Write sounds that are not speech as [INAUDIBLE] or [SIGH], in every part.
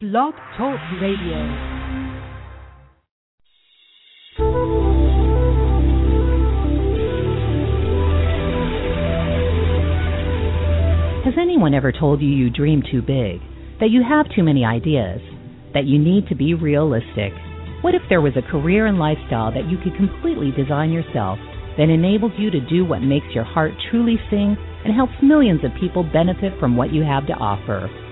Blog Talk Radio. Has anyone ever told you you dream too big? That you have too many ideas? That you need to be realistic? What if there was a career and lifestyle that you could completely design yourself that enables you to do what makes your heart truly sing and helps millions of people benefit from what you have to offer?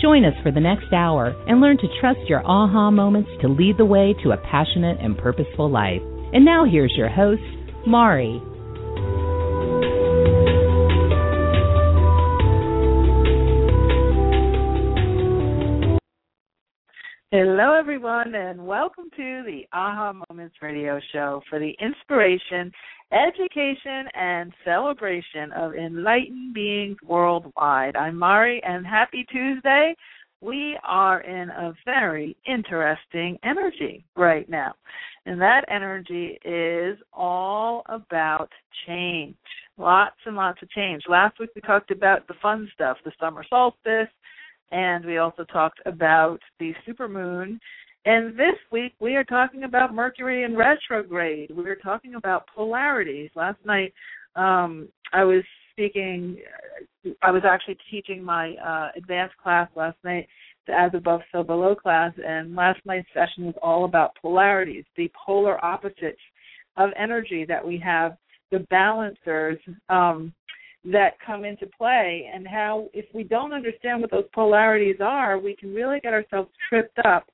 Join us for the next hour and learn to trust your aha moments to lead the way to a passionate and purposeful life. And now here's your host, Mari. Hello, everyone, and welcome to the Aha Moments radio show for the inspiration, education, and celebration of enlightened beings worldwide. I'm Mari, and happy Tuesday. We are in a very interesting energy right now, and that energy is all about change. Lots and lots of change. Last week we talked about the fun stuff, the summer solstice and we also talked about the supermoon. And this week we are talking about Mercury in retrograde. We are talking about polarities. Last night um, I was speaking, I was actually teaching my uh, advanced class last night, the As Above, So Below class, and last night's session was all about polarities, the polar opposites of energy that we have, the balancers. Um, that come into play and how if we don't understand what those polarities are we can really get ourselves tripped up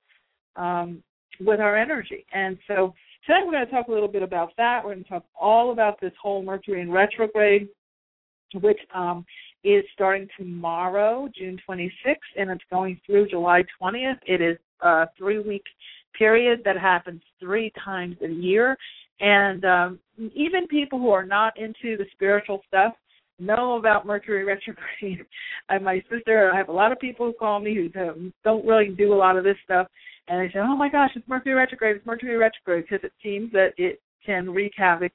um, with our energy. And so today we're going to talk a little bit about that. We're going to talk all about this whole mercury in retrograde which um, is starting tomorrow june 26th and it's going through july 20th it is a three week period that happens three times a year. And um, even people who are not into the spiritual stuff know about Mercury retrograde. [LAUGHS] and my sister, I have a lot of people who call me who don't really do a lot of this stuff, and they say, "Oh my gosh, it's Mercury retrograde! It's Mercury retrograde!" Because it seems that it can wreak havoc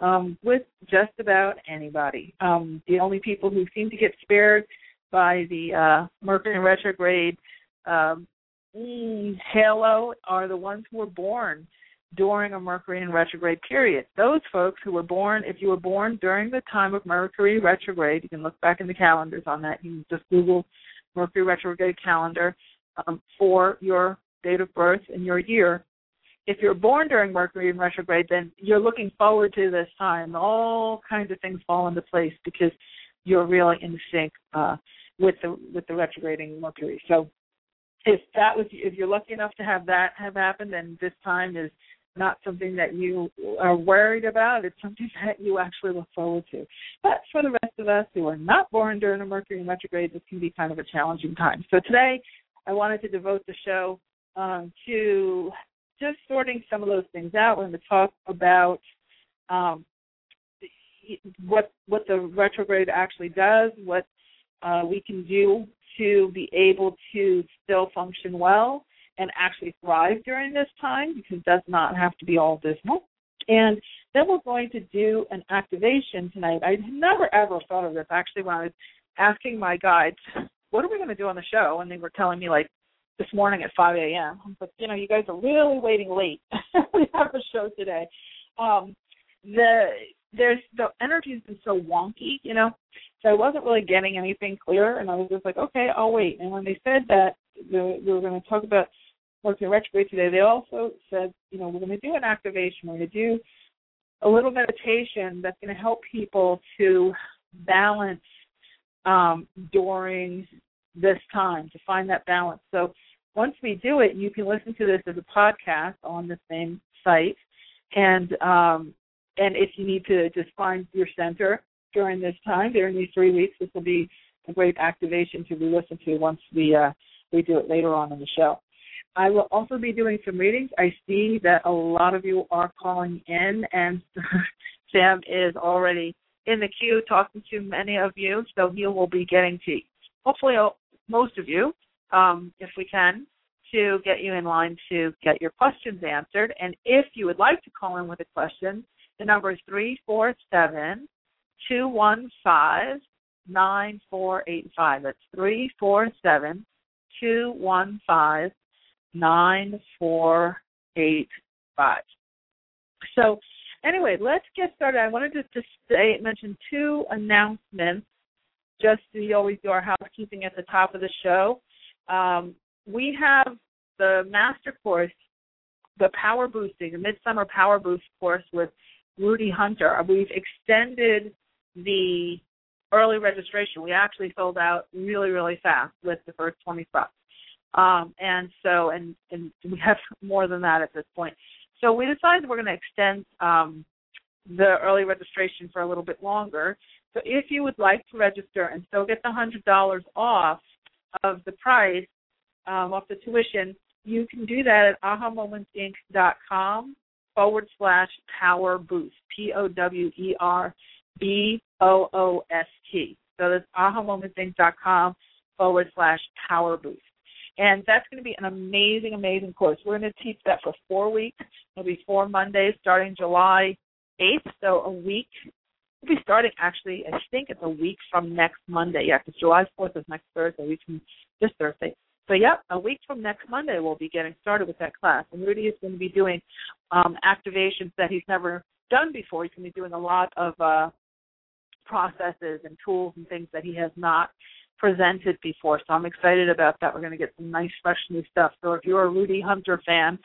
um, with just about anybody. Um, the only people who seem to get spared by the uh, Mercury retrograde um, mm, halo are the ones who were born during a Mercury in retrograde period. Those folks who were born, if you were born during the time of Mercury retrograde, you can look back in the calendars on that. You just Google Mercury retrograde calendar um, for your date of birth and your year. If you're born during Mercury in retrograde, then you're looking forward to this time. All kinds of things fall into place because you're really in sync uh, with the with the retrograding Mercury. So if that was if you're lucky enough to have that have happened, then this time is not something that you are worried about. It's something [LAUGHS] that you actually look forward to. But for the rest of us who are not born during a Mercury retrograde, this can be kind of a challenging time. So today, I wanted to devote the show um, to just sorting some of those things out. We're going to talk about um, what what the retrograde actually does, what uh, we can do to be able to still function well and actually thrive during this time because it does not have to be all dismal. And then we're going to do an activation tonight. I never ever thought of this actually when I was asking my guides, what are we going to do on the show? And they were telling me like this morning at 5 a.m. I'm like, you know, you guys are really waiting late. [LAUGHS] we have a show today. Um, the there's the energy's been so wonky, you know, so I wasn't really getting anything clear, and I was just like, okay, I'll wait. And when they said that the, we were going to talk about Mercury retrograde today, they also said, you know, we're going to do an activation. We're going to do a little meditation that's going to help people to balance um, during this time, to find that balance. So once we do it, you can listen to this as a podcast on the same site. And um, and if you need to just find your center during this time, during these three weeks, this will be a great activation to be listened to once we uh, we do it later on in the show. I will also be doing some readings. I see that a lot of you are calling in, and [LAUGHS] Sam is already in the queue talking to many of you, so he will be getting to hopefully most of you, um, if we can, to get you in line to get your questions answered. And if you would like to call in with a question, the number is 347 215 9485. That's 347 215 9485. So, anyway, let's get started. I wanted to just say, mention two announcements just so you always do our housekeeping at the top of the show. Um, we have the master course, the Power Boosting, the Midsummer Power Boost course with Rudy Hunter. We've extended the early registration. We actually sold out really, really fast with the first 20 spots. Um, and so, and, and we have [LAUGHS] more than that at this point. So we decided we're going to extend um, the early registration for a little bit longer. So if you would like to register and still get the $100 off of the price, um, off the tuition, you can do that at ahamomentsinc.com forward slash power boost. P O W E R B O O S T. So that's ahamomentsinc.com forward slash power boost. And that's going to be an amazing, amazing course. We're going to teach that for four weeks. It'll be four Mondays starting July 8th, so a week. We'll be starting actually, I think it's a week from next Monday. Yeah, because July 4th is next Thursday, a week from this Thursday. So, yep, a week from next Monday we'll be getting started with that class. And Rudy is going to be doing um, activations that he's never done before. He's going to be doing a lot of uh, processes and tools and things that he has not presented before. So I'm excited about that. We're going to get some nice, fresh new stuff. So if you're a Rudy Hunter fan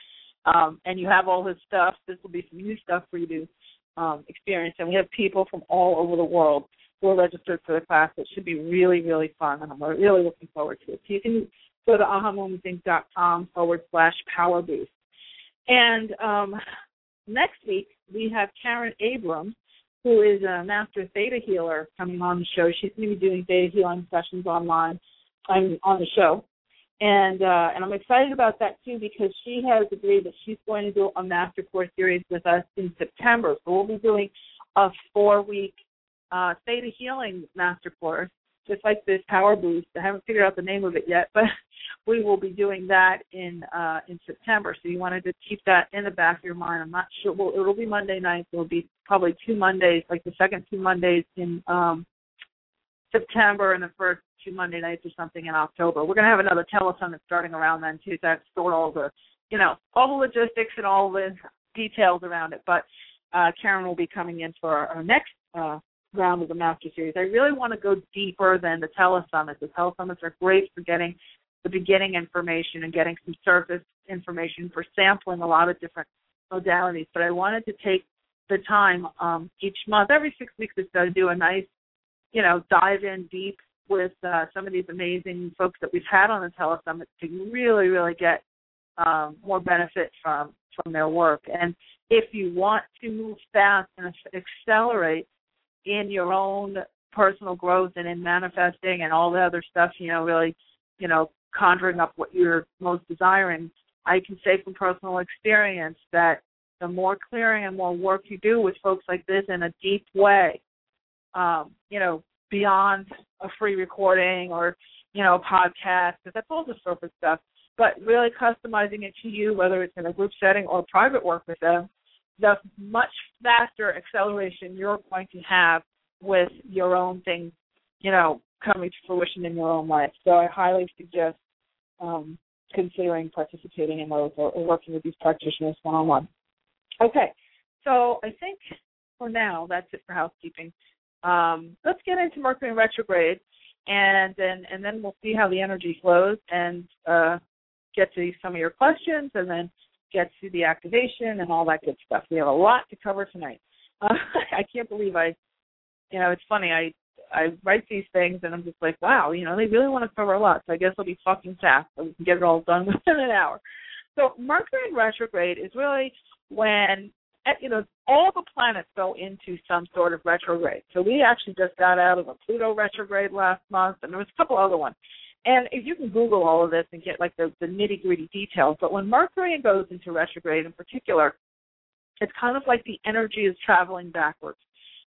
um, and you have all his stuff, this will be some new stuff for you to um, experience. And we have people from all over the world who are registered for the class. It should be really, really fun, and I'm really looking forward to it. So you can go to ahamomentsinc.com forward slash power boost. And um, next week, we have Karen Abrams, who is a master theta healer, coming on the show. She's going to be doing theta healing sessions online. I'm on the show. And uh, and I'm excited about that too because she has agreed that she's going to do a master course series with us in September. So we'll be doing a four week uh, theta healing master course just like this power boost. I haven't figured out the name of it yet, but [LAUGHS] we will be doing that in uh, in September. So you wanted to keep that in the back of your mind. I'm not sure. Well, it'll be Monday nights. It'll be probably two Mondays, like the second two Mondays in um, September and the first two Monday nights or something in October. We're to have another telesummit starting around then too. To sort all the, you know, all the logistics and all the details around it. But uh, Karen will be coming in for our, our next uh, round of the Master Series. I really want to go deeper than the telesummits. The telesummits are great for getting the beginning information and getting some surface information for sampling a lot of different modalities. But I wanted to take the time um, each month, every six weeks or so, to do a nice, you know, dive in deep with uh, some of these amazing folks that we've had on the telesummit to really, really get um, more benefit from from their work. And if you want to move fast and accelerate in your own personal growth and in manifesting and all the other stuff, you know, really, you know, conjuring up what you're most desiring, I can say from personal experience that the more clearing and more work you do with folks like this in a deep way, um, you know, beyond a free recording or, you know, a podcast, because that's all the surface stuff, but really customizing it to you, whether it's in a group setting or private work with them, the much faster acceleration you're going to have with your own things, you know, coming to fruition in your own life. So I highly suggest um, considering participating in those or, or working with these practitioners one on one. Okay, so I think for now that's it for housekeeping. Um, let's get into Mercury retrograde, and then and then we'll see how the energy flows and uh, get to some of your questions, and then get to the activation and all that good stuff. We have a lot to cover tonight. Uh, [LAUGHS] I can't believe I, you know, it's funny. I I write these things and I'm just like, wow, you know, they really want to cover a lot. So I guess I'll be talking fast so we can get it all done [LAUGHS] within an hour. So Mercury in retrograde is really when you know all the planets go into some sort of retrograde. So we actually just got out of a Pluto retrograde last month, and there was a couple other ones. And if you can Google all of this and get like the, the nitty gritty details, but when Mercury goes into retrograde in particular, it's kind of like the energy is traveling backwards.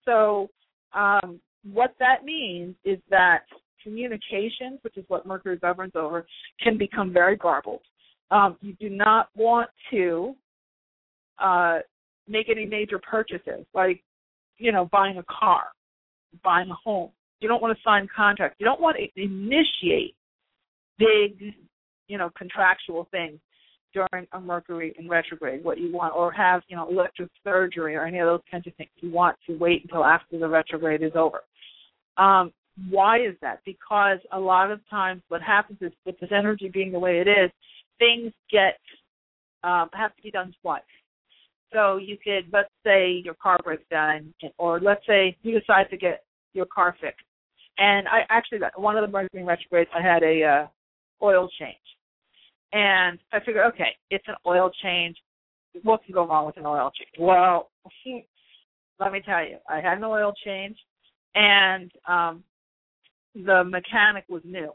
So um, what that means is that communications, which is what Mercury governs over, can become very garbled. Um, you do not want to uh, make any major purchases, like you know buying a car, buying a home. You don't want to sign contracts. You don't want to initiate big, you know, contractual things during a Mercury in retrograde. What you want, or have you know elective surgery or any of those kinds of things. You want to wait until after the retrograde is over. Um, why is that? Because a lot of times what happens is with this energy being the way it is, things get um, have to be done twice. So you could, let's say your car breaks down, or let's say you decide to get your car fixed. And I actually, one of the Mercury retrogrades, I had a uh, oil change, and I figured, okay, it's an oil change. What can go wrong with an oil change? Well, let me tell you, I had an oil change, and um, the mechanic was new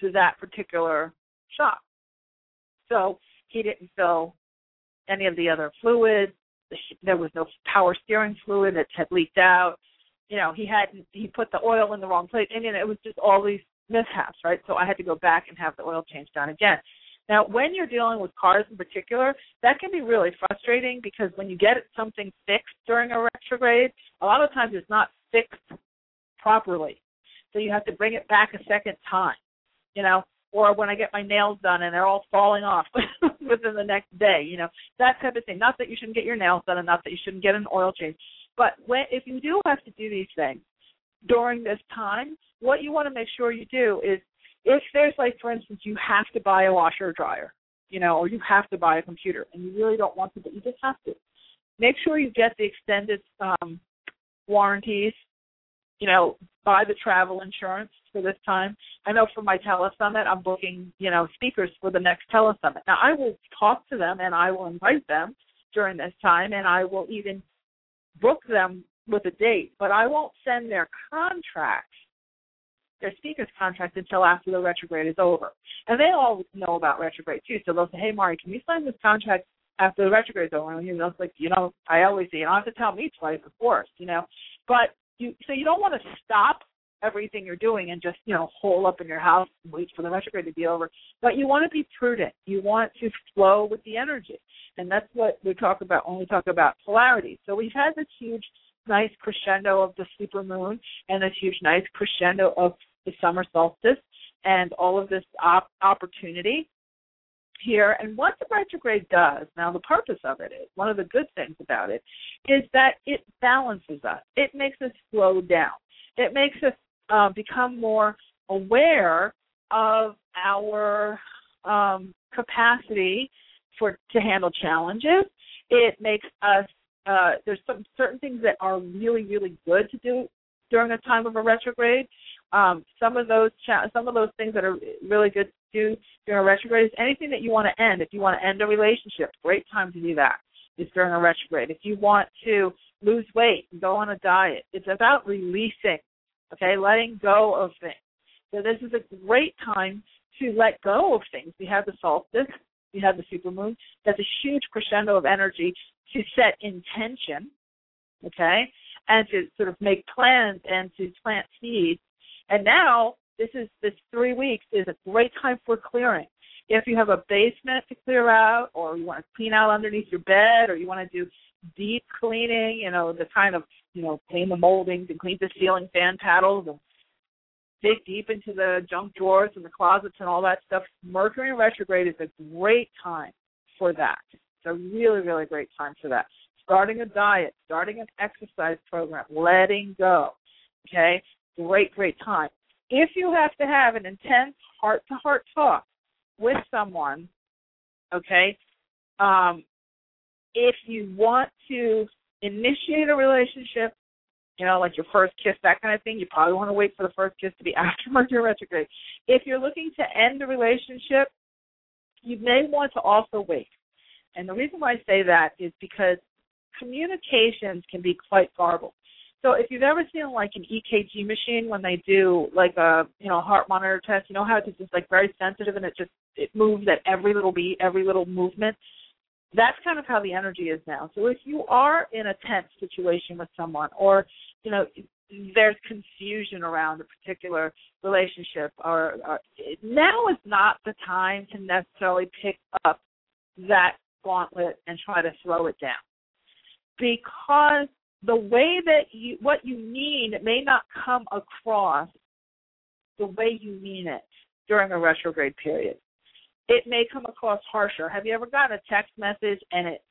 to that particular shop. So he didn't fill any of the other fluids. There was no power steering fluid that had leaked out. You know, he hadn't he put the oil in the wrong place, and you it was just all these mishaps, right? So I had to go back and have the oil change done again. Now, when you're dealing with cars in particular, that can be really frustrating because when you get something fixed during a retrograde, a lot of times it's not fixed properly. So you have to bring it back a second time. You know, or when I get my nails done and they're all falling off [LAUGHS] within the next day, you know, that type of thing. Not that you shouldn't get your nails done and not that you shouldn't get an oil change. But when if you do have to do these things during this time, what you want to make sure you do is if there's like for instance you have to buy a washer or dryer, you know, or you have to buy a computer and you really don't want to, but you just have to. Make sure you get the extended um warranties you know, buy the travel insurance for this time. I know for my telesummit, I'm booking, you know, speakers for the next telesummit. Now, I will talk to them and I will invite them during this time, and I will even book them with a date, but I won't send their contracts, their speaker's contract, until after the retrograde is over. And they all know about retrograde too, so they'll say, "Hey, Mari, can you sign this contract after the retrograde is over?" And it's like, you know, I always say, you don't have to tell me twice, of course, you know, but you so you don't want to stop everything you're doing and just you know hole up in your house and wait for the retrograde to be over but you want to be prudent you want to flow with the energy and that's what we talk about when we talk about polarity so we've had this huge nice crescendo of the super moon and this huge nice crescendo of the summer solstice and all of this op- opportunity here. And what the retrograde does, now the purpose of it is, one of the good things about it, is that it balances us. It makes us slow down. It makes us uh, become more aware of our um, capacity for to handle challenges. It makes us uh, there's some certain things that are really really good to do during a time of a retrograde. Um, some of those cha- some of those things that are really good to do during a retrograde is anything that you want to end. If you want to end a relationship, great time to do that is during a retrograde. If you want to lose weight, and go on a diet. It's about releasing, okay, letting go of things. So this is a great time to let go of things. We have the solstice, we have the supermoon. That's a huge crescendo of energy to set intention, okay, and to sort of make plans and to plant seeds. And now this is this three weeks is a great time for clearing. If you have a basement to clear out, or you want to clean out underneath your bed, or you want to do deep cleaning, you know, the kind of you know clean the moldings and clean the ceiling fan paddles and dig deep into the junk drawers and the closets and all that stuff. Mercury retrograde is a great time for that. It's a really, really great time for that. Starting a diet, starting an exercise program, letting go. Okay? Great, great time if you have to have an intense heart to heart talk with someone, okay, um, if you want to initiate a relationship, you know, like your first kiss, that kind of thing, you probably want to wait for the first kiss to be [LAUGHS] after Mercury retrograde. If you're looking to end a relationship, you may want to also wait. And the reason why I say that is because communications can be quite garbled. So if you've ever seen like an EKG machine when they do like a you know heart monitor test, you know how it's just like very sensitive and it just it moves at every little beat, every little movement. That's kind of how the energy is now. So if you are in a tense situation with someone, or you know there's confusion around a particular relationship, or, or now is not the time to necessarily pick up that gauntlet and try to throw it down because the way that you what you mean may not come across the way you mean it during a retrograde period. It may come across harsher. Have you ever gotten a text message and it,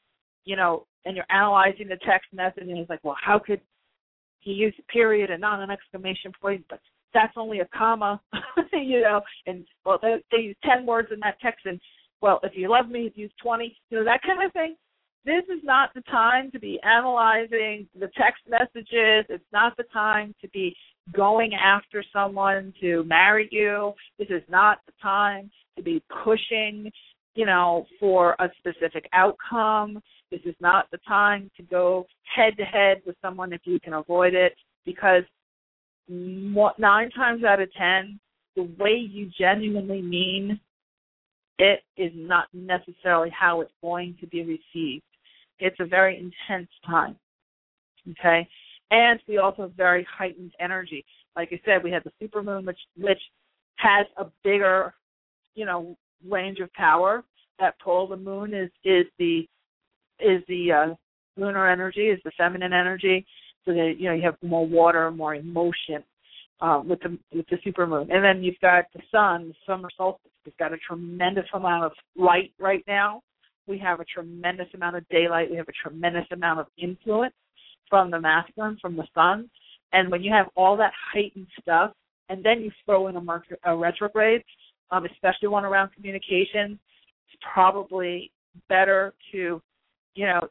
you know, and you're analyzing the text message and it's like, well, how could he use a period and not an exclamation point? But that's only a comma, [LAUGHS] you know. And well, they, they use ten words in that text, and well, if you love me, use twenty, you know, that kind of thing this is not the time to be analyzing the text messages. It's not the time to be going after someone to marry you. This is not the time to be pushing, you know, for a specific outcome. This is not the time to go head to head with someone if you can avoid it because nine times out of ten, the way you genuinely mean it is not necessarily how it's going to be received. It's a very intense time. Okay? And we also have very heightened energy. Like I said, we had the super moon which which has a bigger, you know, range of power. That pull the moon is is the is the uh lunar energy, is the feminine energy. So that you know you have more water, more emotion uh, with the with the super moon and then you've got the sun, the summer solstice. It's got a tremendous amount of light right now, we have a tremendous amount of daylight. We have a tremendous amount of influence from the masculine, from the sun. And when you have all that heightened stuff, and then you throw in a, Mercury, a retrograde, um, especially one around communication, it's probably better to, you know,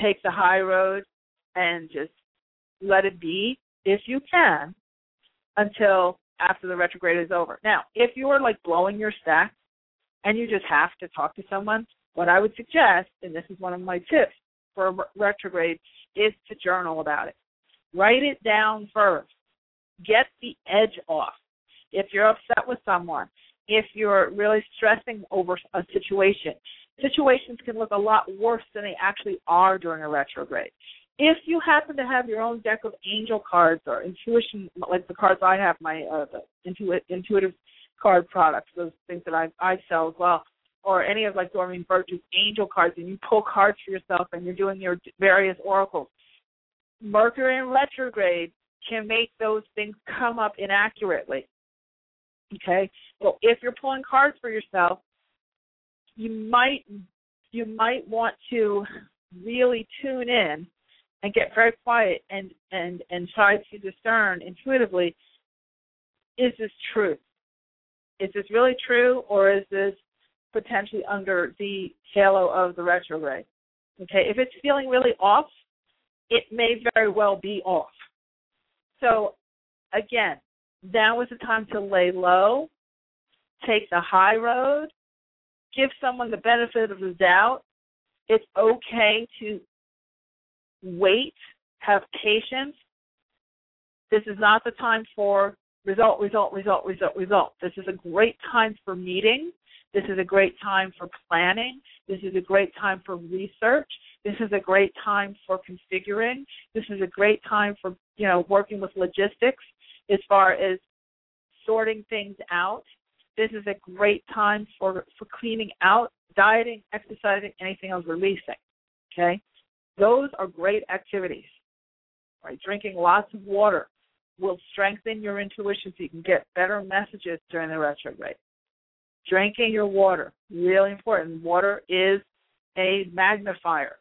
take the high road and just let it be if you can until after the retrograde is over. Now, if you are like blowing your stack and you just have to talk to someone, what I would suggest, and this is one of my tips for retrograde, is to journal about it. Write it down first. Get the edge off. If you're upset with someone, if you're really stressing over a situation, situations can look a lot worse than they actually are during a retrograde. If you happen to have your own deck of angel cards or intuition, like the cards I have, my uh, intuitive card products, those things that I I sell as well, or any of like Doreen Virtue's angel cards and you pull cards for yourself and you're doing your various oracles. Mercury in retrograde can make those things come up inaccurately. Okay? So if you're pulling cards for yourself, you might you might want to really tune in and get very quiet and and and try to discern intuitively is this true? Is this really true or is this potentially under the halo of the retrograde. Okay, if it's feeling really off, it may very well be off. So, again, now is the time to lay low, take the high road, give someone the benefit of the doubt. It's okay to wait, have patience. This is not the time for result, result, result, result, result. This is a great time for meeting. This is a great time for planning. This is a great time for research. This is a great time for configuring. This is a great time for, you know, working with logistics as far as sorting things out. This is a great time for, for cleaning out, dieting, exercising, anything else releasing. Okay? Those are great activities. Right? Drinking lots of water will strengthen your intuition so you can get better messages during the retrograde. Drinking your water, really important. Water is a magnifier,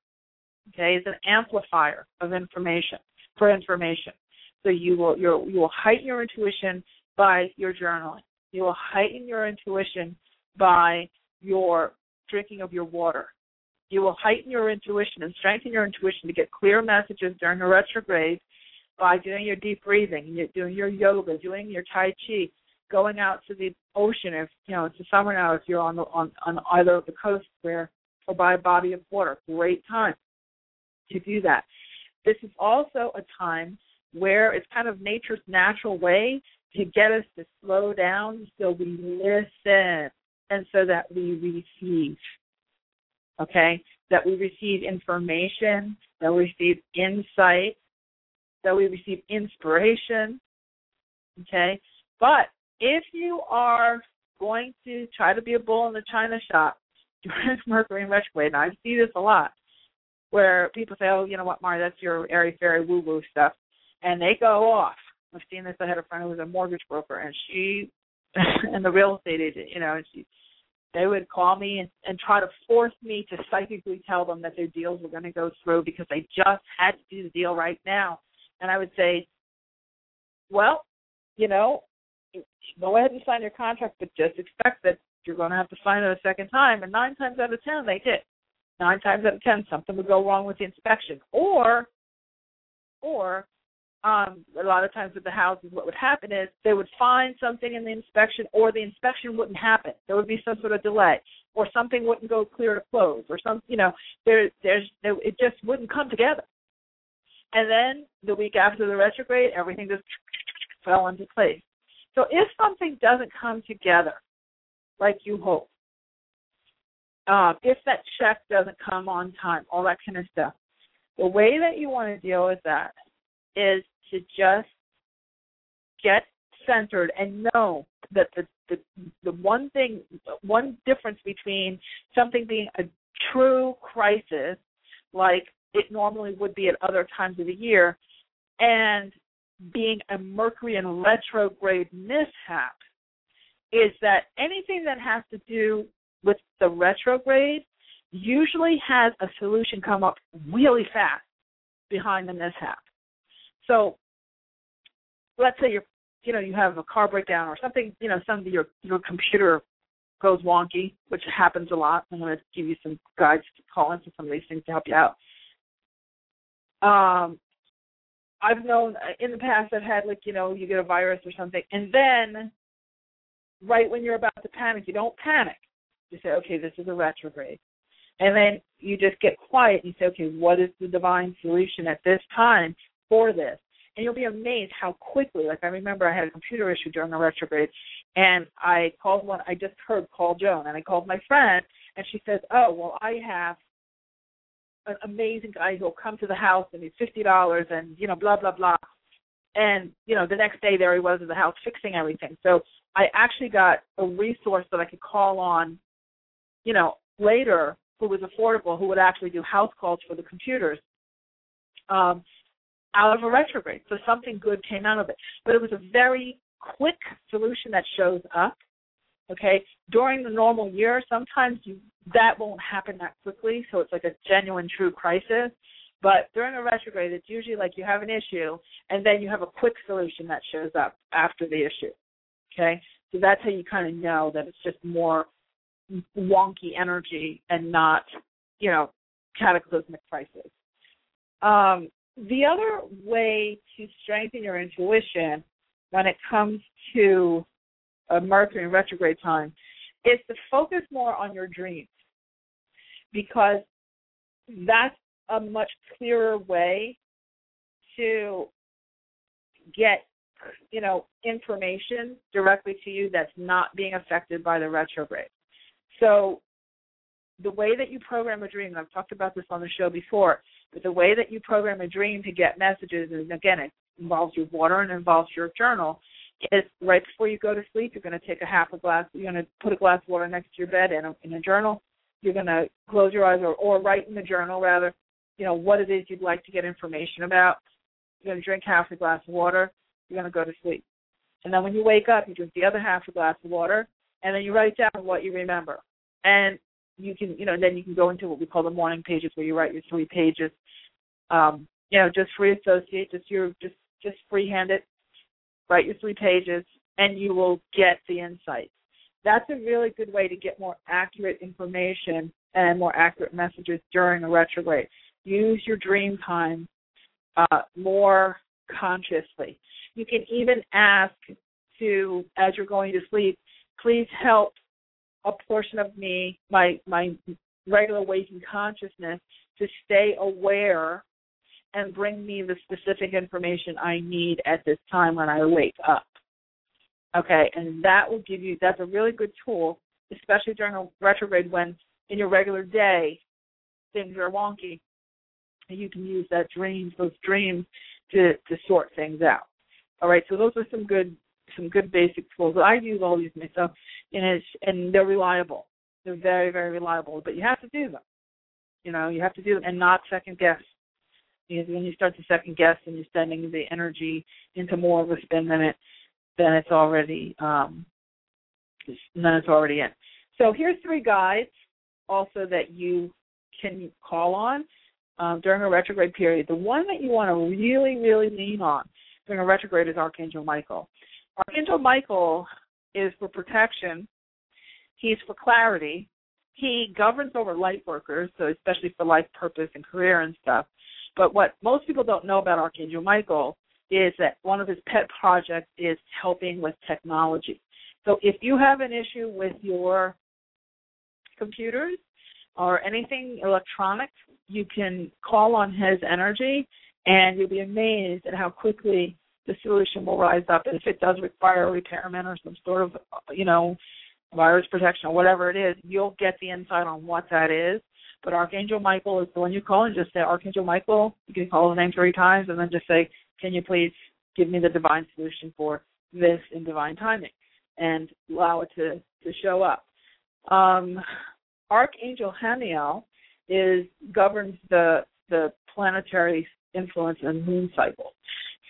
okay, it's an amplifier of information for information. So you will you will heighten your intuition by your journaling. You will heighten your intuition by your drinking of your water. You will heighten your intuition and strengthen your intuition to get clear messages during a retrograde by doing your deep breathing, doing your yoga, doing your tai chi, going out to the ocean if you know it's the summer now if you're on the on on either of the coast where or by a body of water great time to do that this is also a time where it's kind of nature's natural way to get us to slow down so we listen and so that we receive. Okay? That we receive information, that we receive insight, that we receive inspiration. Okay? But if you are going to try to be a bull in the china shop [LAUGHS] during Mercury retrograde, and I see this a lot, where people say, "Oh, you know what, Mari, that's your airy fairy woo woo stuff," and they go off. I've seen this. I had a friend who was a mortgage broker, and she [LAUGHS] and the real estate agent, you know, and she they would call me and, and try to force me to psychically tell them that their deals were going to go through because they just had to do the deal right now. And I would say, well, you know, go ahead and sign your contract, but just expect that you're going to have to sign it a second time. And nine times out of ten, they did. Nine times out of ten, something would go wrong with the inspection, or, or um, a lot of times with the houses, what would happen is they would find something in the inspection, or the inspection wouldn't happen. There would be some sort of delay, or something wouldn't go clear to close, or some, you know, there, there's, there, it just wouldn't come together. And then the week after the retrograde, everything just fell into place. So if something doesn't come together like you hope, um, if that check doesn't come on time, all that kind of stuff, the way that you want to deal with that is to just get centered and know that the the the one thing one difference between something being a true crisis like it normally would be at other times of the year and being a Mercury in retrograde mishap is that anything that has to do with the retrograde usually has a solution come up really fast behind the mishap. So let's say you're you know, you have a car breakdown or something, you know, some your your computer goes wonky, which happens a lot. I'm going to give you some guides to call into some of these things to help you out. Um, I've known in the past I've had like you know you get a virus or something, and then right when you're about to panic, you don't panic. You say, okay, this is a retrograde, and then you just get quiet and you say, okay, what is the divine solution at this time for this? And you'll be amazed how quickly. Like I remember I had a computer issue during a retrograde, and I called one. I just heard call Joan, and I called my friend, and she says, oh well, I have an amazing guy who'll come to the house and he's fifty dollars and you know blah blah blah and you know the next day there he was at the house fixing everything so i actually got a resource that i could call on you know later who was affordable who would actually do house calls for the computers um out of a retrograde so something good came out of it but it was a very quick solution that shows up okay during the normal year sometimes you that won't happen that quickly, so it's like a genuine, true crisis. But during a retrograde, it's usually like you have an issue, and then you have a quick solution that shows up after the issue. Okay, so that's how you kind of know that it's just more wonky energy and not, you know, cataclysmic crisis. Um, the other way to strengthen your intuition when it comes to uh, a Mercury in retrograde time is to focus more on your dreams because that's a much clearer way to get you know information directly to you that's not being affected by the retrograde. So the way that you program a dream i've talked about this on the show before but the way that you program a dream to get messages and again it involves your water and involves your journal is right before you go to sleep, you're going to take a half a glass, you're going to put a glass of water next to your bed in a, in a journal. You're going to close your eyes or, or write in the journal, rather, you know, what it is you'd like to get information about. You're going to drink half a glass of water. You're going to go to sleep. And then when you wake up, you drink the other half a glass of water, and then you write down what you remember. And you can, you know, then you can go into what we call the morning pages, where you write your three pages. Um, you know, just free associate, just your, just, just freehand it write your three pages, and you will get the insights. That's a really good way to get more accurate information and more accurate messages during a retrograde. Use your dream time uh, more consciously. You can even ask to, as you're going to sleep, please help a portion of me, my my regular waking consciousness, to stay aware and bring me the specific information I need at this time when I wake up. Okay, and that will give you that's a really good tool, especially during a retrograde when in your regular day things are wonky. You can use that dreams, those dreams to to sort things out. All right, so those are some good some good basic tools. I use all these myself, and it's and they're reliable. They're very very reliable, but you have to do them. You know, you have to do them and not second guess. Because when you start to second guess and you're sending the energy into more of a spin than it, then it's already um, then it's already in. So here's three guides also that you can call on um, during a retrograde period. The one that you want to really, really lean on during a retrograde is Archangel Michael. Archangel Michael is for protection. He's for clarity. He governs over light workers, so especially for life purpose and career and stuff. But what most people don't know about Archangel Michael is that one of his pet projects is helping with technology. So if you have an issue with your computers or anything electronic, you can call on his energy and you'll be amazed at how quickly the solution will rise up. And if it does require a repairman or some sort of, you know, virus protection or whatever it is, you'll get the insight on what that is. But Archangel Michael is the one you call and just say, Archangel Michael, you can call his name three times and then just say, Can you please give me the divine solution for this in divine timing? And allow it to, to show up. Um, Archangel Haniel is governs the the planetary influence and moon cycle.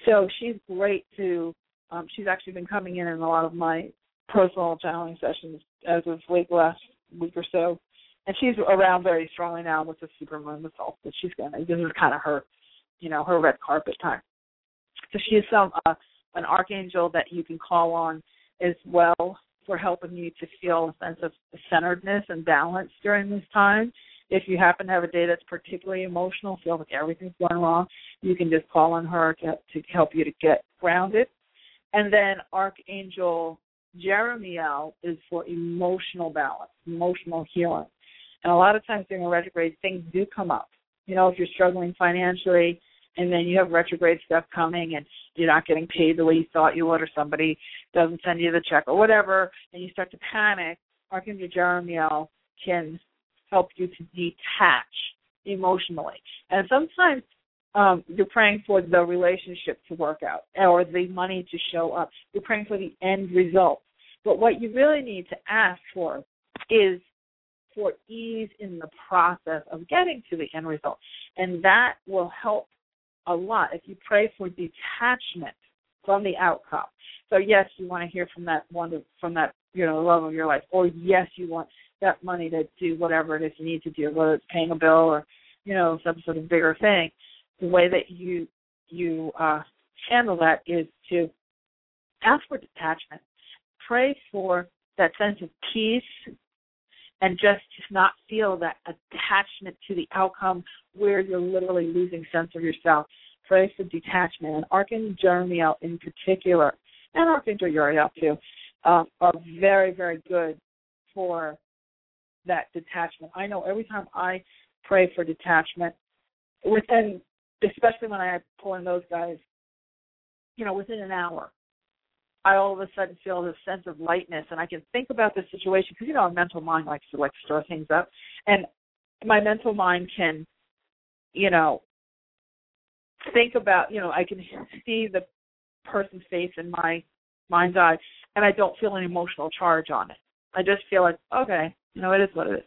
So she's great to um, she's actually been coming in in a lot of my personal channeling sessions as of late last week or so and she's around very strongly now with the supermoon the solstice. She's gonna this is kind of her, you know, her red carpet time. So she is some uh, an archangel that you can call on as well for helping you to feel a sense of centeredness and balance during this time. If you happen to have a day that's particularly emotional, feel like everything's going wrong, you can just call on her to, to help you to get grounded. And then Archangel Jeremiel is for emotional balance, emotional healing. And a lot of times during a retrograde, things do come up. You know, if you're struggling financially and then you have retrograde stuff coming and you're not getting paid the way you thought you would or somebody doesn't send you the check or whatever and you start to panic, Archangel Jeremiel can help you to detach emotionally. And sometimes um, you're praying for the relationship to work out or the money to show up. You're praying for the end result. But what you really need to ask for is for ease in the process of getting to the end result. And that will help a lot if you pray for detachment from the outcome. So yes, you want to hear from that one from that you know love of your life, or yes, you want that money to do whatever it is you need to do, whether it's paying a bill or you know some sort of bigger thing. The way that you you uh, handle that is to ask for detachment. Pray for that sense of peace and just not feel that attachment to the outcome where you're literally losing sense of yourself. Pray for detachment. And Archangel Jeremiel in particular, and Archangel Uriel too, um, are very, very good for that detachment. I know every time I pray for detachment, within, especially when I pull in those guys, you know, within an hour, I all of a sudden feel this sense of lightness, and I can think about the situation because you know, a mental mind likes to like stir things up, and my mental mind can, you know, think about, you know, I can see the person's face in my mind's eye, and I don't feel an emotional charge on it. I just feel like, okay, you know, it is what it is,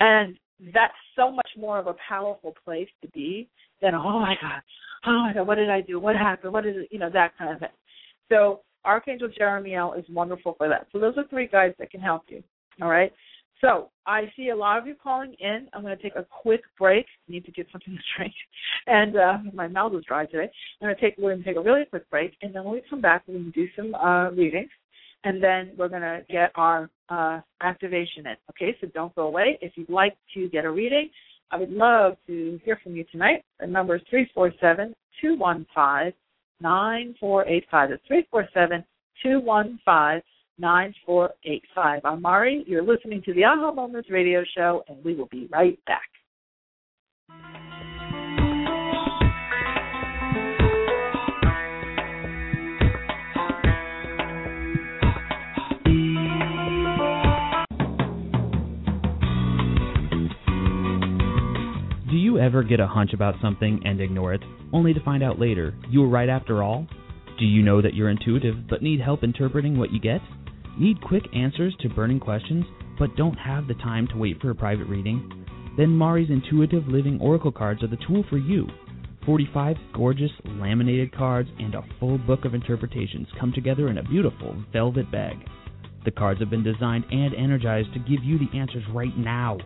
and that's so much more of a powerful place to be than, oh my god, oh my god, what did I do? What happened? What is it? You know, that kind of thing. So Archangel Jeremiel is wonderful for that. So those are three guides that can help you. All right. So I see a lot of you calling in. I'm going to take a quick break. I need to get something [LAUGHS] to drink, and uh, my mouth is dry today. I'm going to take we're going to take a really quick break, and then when we come back, we're going to do some uh, readings, and then we're going to get our uh, activation in. Okay, so don't go away. If you'd like to get a reading, I would love to hear from you tonight. The number is three four seven two one five 9485. It's 347 215 9485. I'm Mari. You're listening to the Aha Moments radio show, and we will be right back. Ever get a hunch about something and ignore it, only to find out later you were right after all? Do you know that you're intuitive but need help interpreting what you get? Need quick answers to burning questions but don't have the time to wait for a private reading? Then Mari's Intuitive Living Oracle cards are the tool for you. 45 gorgeous laminated cards and a full book of interpretations come together in a beautiful velvet bag. The cards have been designed and energized to give you the answers right now.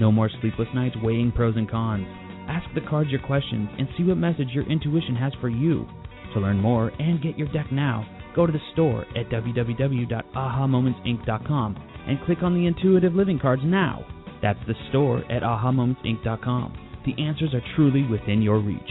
No more sleepless nights weighing pros and cons. Ask the cards your questions and see what message your intuition has for you. To learn more and get your deck now, go to the store at www.ahamomentsinc.com and click on the Intuitive Living cards now. That's the store at ahamomentsinc.com. The answers are truly within your reach.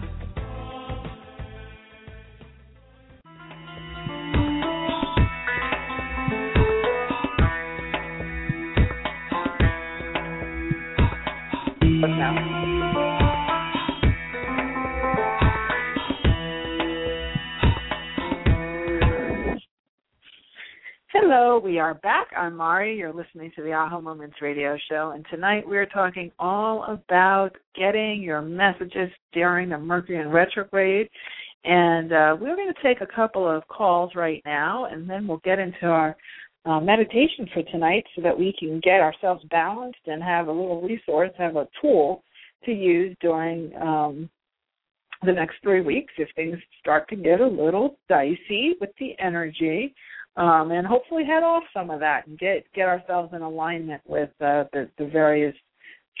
Hello, we are back. I'm Mari. You're listening to the Aha Moments radio show, and tonight we're talking all about getting your messages during the Mercury in retrograde. And uh, we're going to take a couple of calls right now, and then we'll get into our uh, meditation for tonight so that we can get ourselves balanced and have a little resource, have a tool to use during um, the next three weeks if things start to get a little dicey with the energy. Um, and hopefully head off some of that and get get ourselves in alignment with uh, the, the various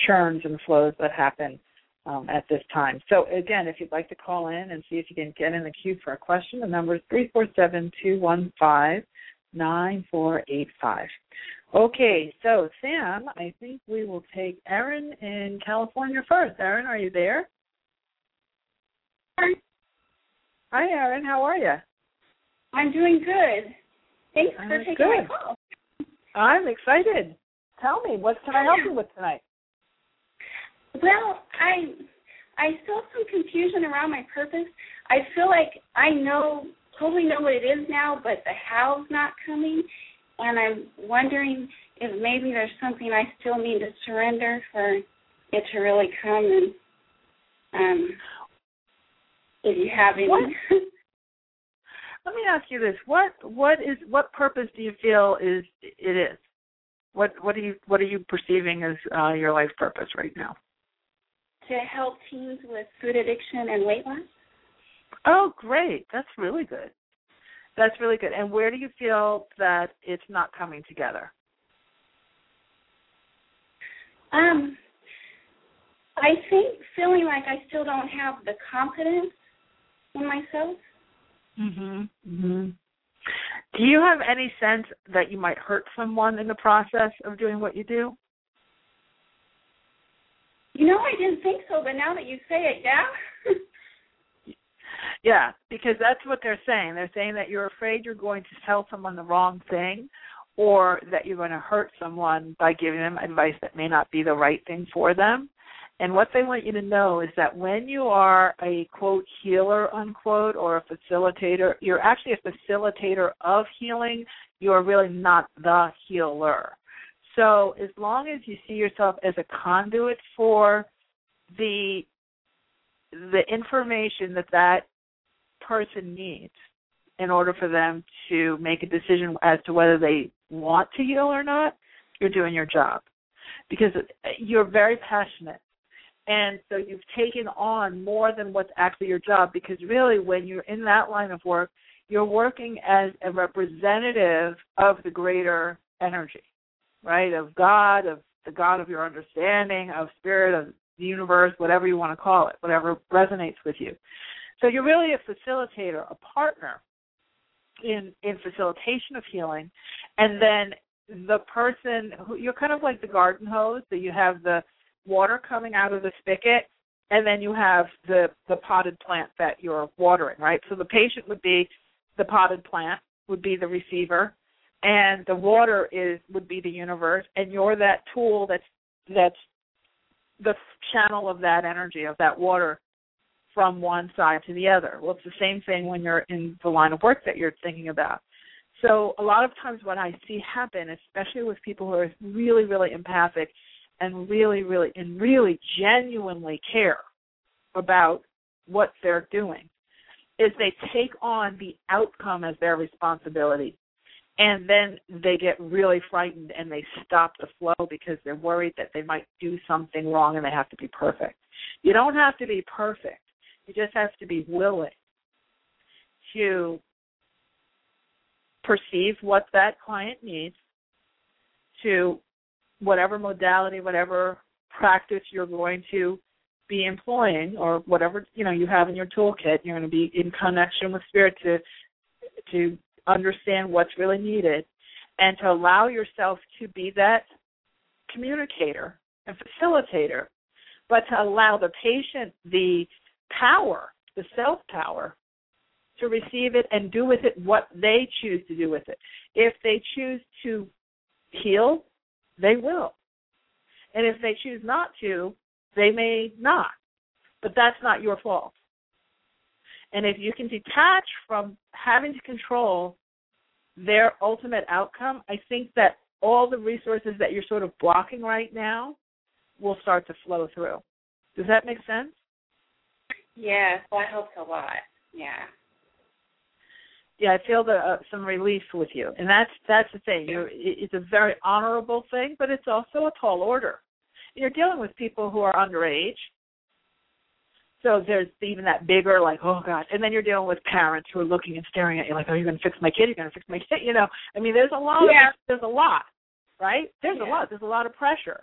churns and flows that happen um, at this time. So again, if you'd like to call in and see if you can get in the queue for a question, the number is three four seven two one five 9485. Okay, so Sam, I think we will take Erin in California first. Erin, are you there? Hi. Hi, Erin. How are you? I'm doing good. Thanks for taking good. my call. I'm excited. Tell me, what can I help you with tonight? Well, I I still have some confusion around my purpose. I feel like I know totally know what it is now, but the how's not coming, and I'm wondering if maybe there's something I still need to surrender for it to really come. And um, if you have any. What? [LAUGHS] Let me ask you this: what what is what purpose do you feel is it is? What what are you what are you perceiving as uh, your life purpose right now? To help teens with food addiction and weight loss. Oh, great. That's really good. That's really good. And where do you feel that it's not coming together? Um, I think feeling like I still don't have the confidence in myself. Mhm. Mhm. Do you have any sense that you might hurt someone in the process of doing what you do? You know, I didn't think so, but now that you say it, yeah. Yeah, because that's what they're saying. They're saying that you're afraid you're going to tell someone the wrong thing or that you're going to hurt someone by giving them advice that may not be the right thing for them. And what they want you to know is that when you are a quote healer unquote or a facilitator, you're actually a facilitator of healing. You're really not the healer. So as long as you see yourself as a conduit for the the information that that person needs in order for them to make a decision as to whether they want to heal or not, you're doing your job because uh, you're very passionate. And so you've taken on more than what's actually your job because really when you're in that line of work, you're working as a representative of the greater energy right? Of God, of the God of your understanding, of spirit, of the universe, whatever you want to call it, whatever resonates with you. So you're really a facilitator, a partner in in facilitation of healing, and then the person who you're kind of like the garden hose. that you have the water coming out of the spigot, and then you have the the potted plant that you're watering, right? So the patient would be the potted plant, would be the receiver, and the water is would be the universe and you're that tool that's that's the channel of that energy of that water from one side to the other well it's the same thing when you're in the line of work that you're thinking about so a lot of times what i see happen especially with people who are really really empathic and really really and really genuinely care about what they're doing is they take on the outcome as their responsibility and then they get really frightened and they stop the flow because they're worried that they might do something wrong and they have to be perfect. You don't have to be perfect. You just have to be willing to perceive what that client needs to whatever modality, whatever practice you're going to be employing or whatever you know you have in your toolkit you're going to be in connection with spirit to to understand what's really needed, and to allow yourself to be that communicator and facilitator, but to allow the patient the power, the self power, to receive it and do with it what they choose to do with it. If they choose to heal, they will. And if they choose not to, they may not. But that's not your fault. And if you can detach from having to control their ultimate outcome, I think that all the resources that you're sort of blocking right now will start to flow through. Does that make sense? Yes, that helps a lot. Yeah. Yeah, I feel the, uh, some relief with you, and that's that's the thing. You're, it's a very honorable thing, but it's also a tall order. You're dealing with people who are underage, so there's even that bigger, like, oh God. And then you're dealing with parents who are looking and staring at you like, oh, you're going to fix my kid. You're going to fix my kid. You know, I mean, there's a lot. Yeah. Of, there's a lot, right? There's yeah. a lot. There's a lot of pressure.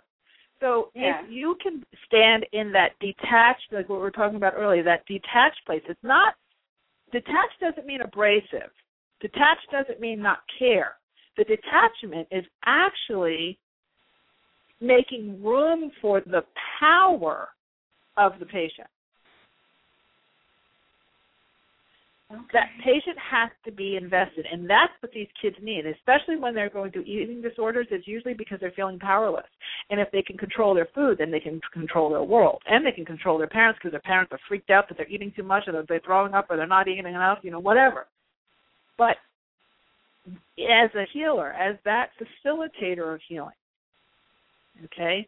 So yeah. if you can stand in that detached, like what we were talking about earlier, that detached place, it's not, detached doesn't mean abrasive. Detached doesn't mean not care. The detachment is actually making room for the power of the patient. Okay. That patient has to be invested, and that's what these kids need, especially when they're going through eating disorders. It's usually because they're feeling powerless. And if they can control their food, then they can control their world, and they can control their parents because their parents are freaked out that they're eating too much, or that they're throwing up, or they're not eating enough, you know, whatever. But as a healer, as that facilitator of healing, okay,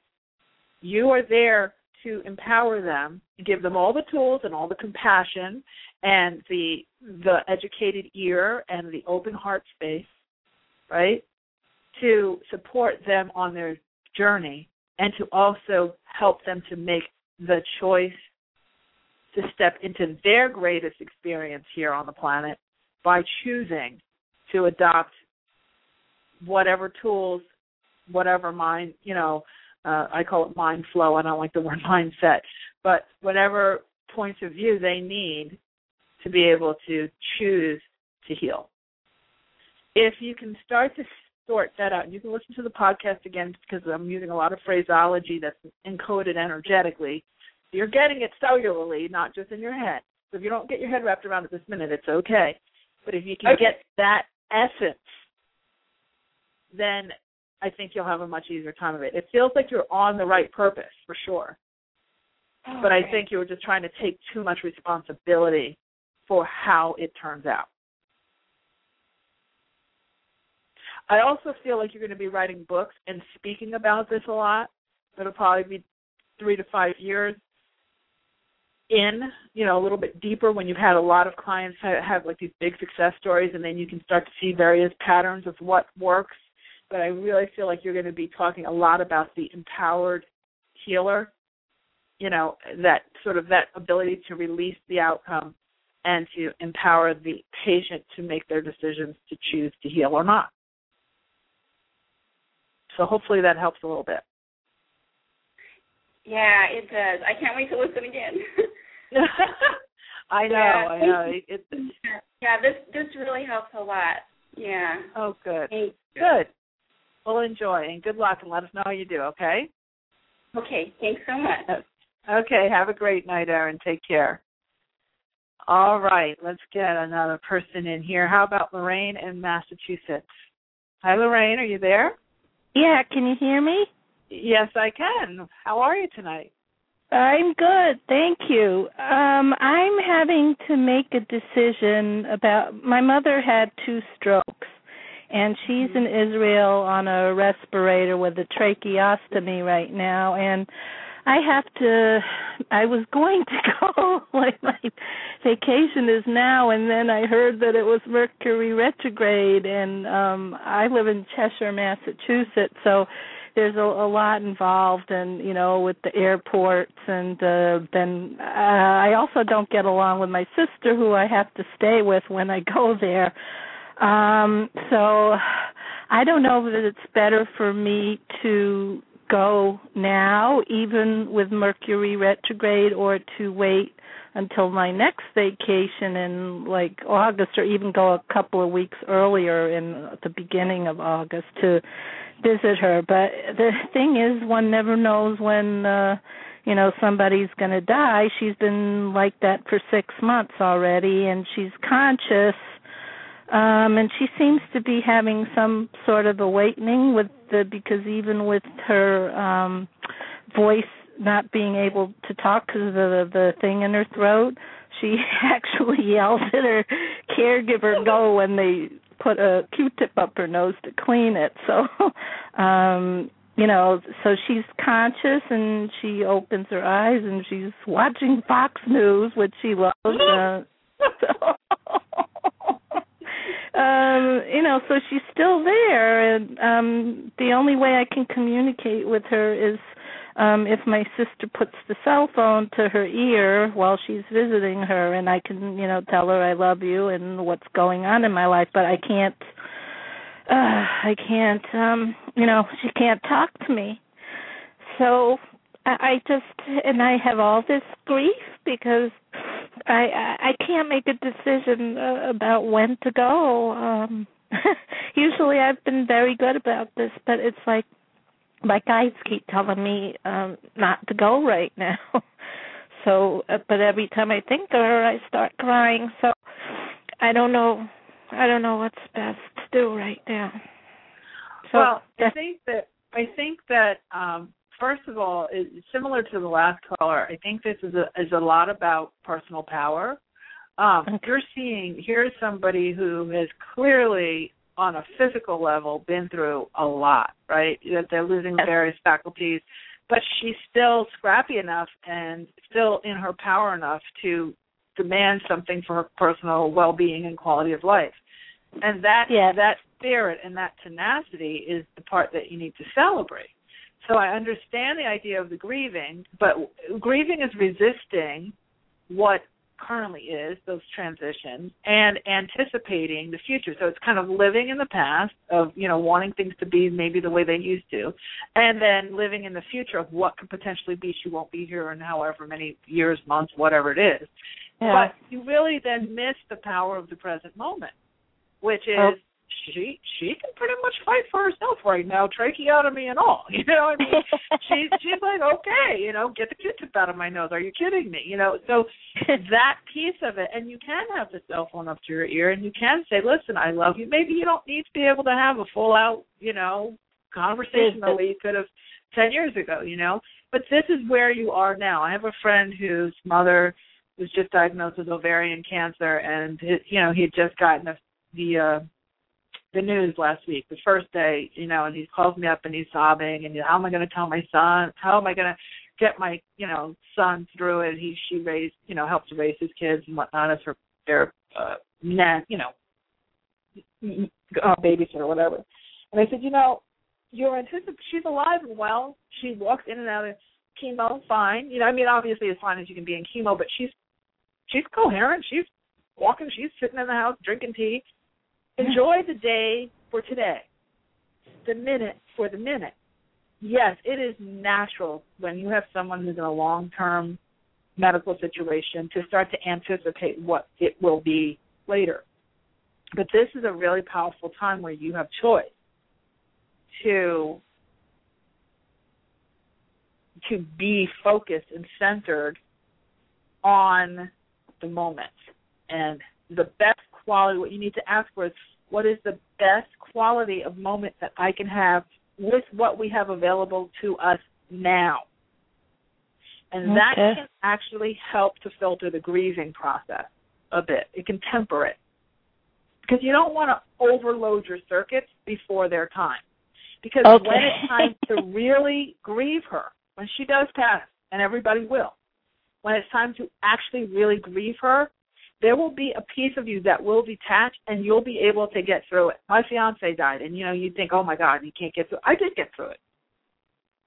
you are there to empower them, give them all the tools and all the compassion and the the educated ear and the open heart space, right? To support them on their journey and to also help them to make the choice to step into their greatest experience here on the planet by choosing to adopt whatever tools, whatever mind, you know, uh, I call it mind flow. I don't like the [LAUGHS] word mindset, but whatever points of view they need to be able to choose to heal. If you can start to sort that out, you can listen to the podcast again because I'm using a lot of phraseology that's encoded energetically. You're getting it cellularly, not just in your head. So if you don't get your head wrapped around it this minute, it's okay. But if you can okay. get that essence, then I think you'll have a much easier time of it. It feels like you're on the right purpose for sure. Okay. But I think you were just trying to take too much responsibility for how it turns out. I also feel like you're going to be writing books and speaking about this a lot. It'll probably be three to five years in, you know, a little bit deeper when you've had a lot of clients have, have like these big success stories, and then you can start to see various patterns of what works. But I really feel like you're going to be talking a lot about the empowered healer, you know, that sort of that ability to release the outcome and to empower the patient to make their decisions to choose to heal or not. So hopefully that helps a little bit. Yeah, it does. I can't wait to listen again. [LAUGHS] I know, yeah. I know. It, it, yeah, this this really helps a lot. Yeah. Oh, good. Good. Well, enjoy and good luck, and let us know how you do. Okay. Okay. Thanks so much. Okay. Have a great night, Erin. Take care. All right. Let's get another person in here. How about Lorraine in Massachusetts? Hi, Lorraine. Are you there? Yeah, can you hear me? Yes, I can. How are you tonight? I'm good, thank you. Um I'm having to make a decision about my mother had two strokes and she's in Israel on a respirator with a tracheostomy right now. And I have to I was going to [LAUGHS] go like my vacation is now. And then I heard that it was Mercury retrograde. And um I live in Cheshire, Massachusetts, so there's a, a lot involved and you know with the airports and uh then uh, I also don't get along with my sister who I have to stay with when I go there. Um so I don't know that it's better for me to go now, even with Mercury retrograde, or to wait until my next vacation in like August, or even go a couple of weeks earlier in the beginning of August to visit her. But the thing is, one never knows when. uh you know somebody's going to die she's been like that for 6 months already and she's conscious um and she seems to be having some sort of awakening with the because even with her um voice not being able to talk because of the the thing in her throat she [LAUGHS] actually yells at her caregiver go when they put a q-tip up her nose to clean it. So [LAUGHS] um you know so she's conscious and she opens her eyes and she's watching fox news which she loves uh, [LAUGHS] so um you know so she's still there and um the only way i can communicate with her is um if my sister puts the cell phone to her ear while she's visiting her and i can you know tell her i love you and what's going on in my life but i can't uh i can't um you know she can't talk to me. So i I just and i have all this grief because I I can't make a decision uh, about when to go. Um [LAUGHS] usually I've been very good about this, but it's like my guides keep telling me um not to go right now. [LAUGHS] so uh, but every time I think of her I start crying. So I don't know I don't know what's best to do right now. So well, I think that I think that um first of all, similar to the last caller, I think this is a is a lot about personal power. Um, okay. You're seeing here's somebody who has clearly, on a physical level, been through a lot, right? That they're losing yes. various faculties, but she's still scrappy enough and still in her power enough to demand something for her personal well-being and quality of life. And that yes. that spirit and that tenacity is the part that you need to celebrate so I understand the idea of the grieving, but grieving is resisting what currently is, those transitions, and anticipating the future. So it's kind of living in the past of, you know, wanting things to be maybe the way they used to, and then living in the future of what could potentially be. She won't be here in however many years, months, whatever it is. Yeah. But you really then miss the power of the present moment, which is Oh. She she can pretty much fight for herself right now, tracheotomy and all. [LAUGHS] You know, I mean, she's she's like, okay, you know, get the Q-tip out of my nose. Are you kidding me? You know, so [LAUGHS] that piece of it, and you can have the cell phone up to your ear, and you can say, listen, I love you. Maybe you don't need to be able to have a full out, you know, conversation the way you could have ten years ago. You know, but this is where you are now. I have a friend whose mother was just diagnosed with ovarian cancer, and his, you know, he had just gotten the the uh the news last week, the first day, you know, and he calls me up and he's sobbing and how am I going to tell my son? How am I going to get my, you know, son through it? He she raised, you know, helped to raise his kids and whatnot as her their uh net, you know, uh, babysitter or whatever. And I said, you know, you're anticipating she's alive and well. She walks in and out of chemo fine. You know, I mean, obviously as fine as you can be in chemo, but she's she's coherent. She's walking. She's sitting in the house drinking tea. Enjoy the day for today, the minute for the minute. Yes, it is natural when you have someone who's in a long term medical situation to start to anticipate what it will be later. But this is a really powerful time where you have choice to to be focused and centered on the moment. And the best quality, what you need to ask for is what is the best quality of moment that I can have with what we have available to us now. And that can actually help to filter the grieving process a bit. It can temper it. Because you don't want to overload your circuits before their time. Because Okay. when it's time to [LAUGHS] really grieve her, when she does pass, and everybody will, when it's time to actually really grieve her, there will be a piece of you that will detach and you'll be able to get through it. My fiance died and you know, you think, Oh my God, you can't get through it. I did get through it.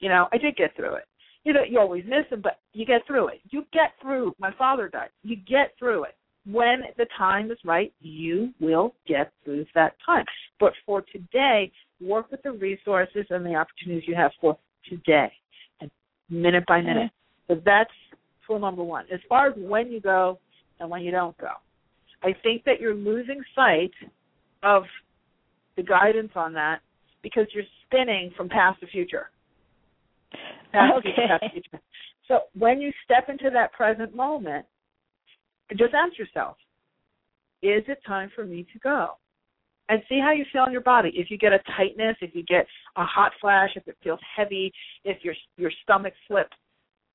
You know, I did get through it. You know, you always miss him, but you get through it. You get through my father died. You get through it. When the time is right, you will get through that time. But for today, work with the resources and the opportunities you have for today and minute by minute. So that's tool number one. As far as when you go and when you don't go, I think that you're losing sight of the guidance on that because you're spinning from past to future. Past to future, Okay. past future. So when you step into that present moment, just ask yourself, is it time for me to go? And see how you feel in your body. If you get a tightness, if you get a hot flash, if it feels heavy, if your your stomach slips,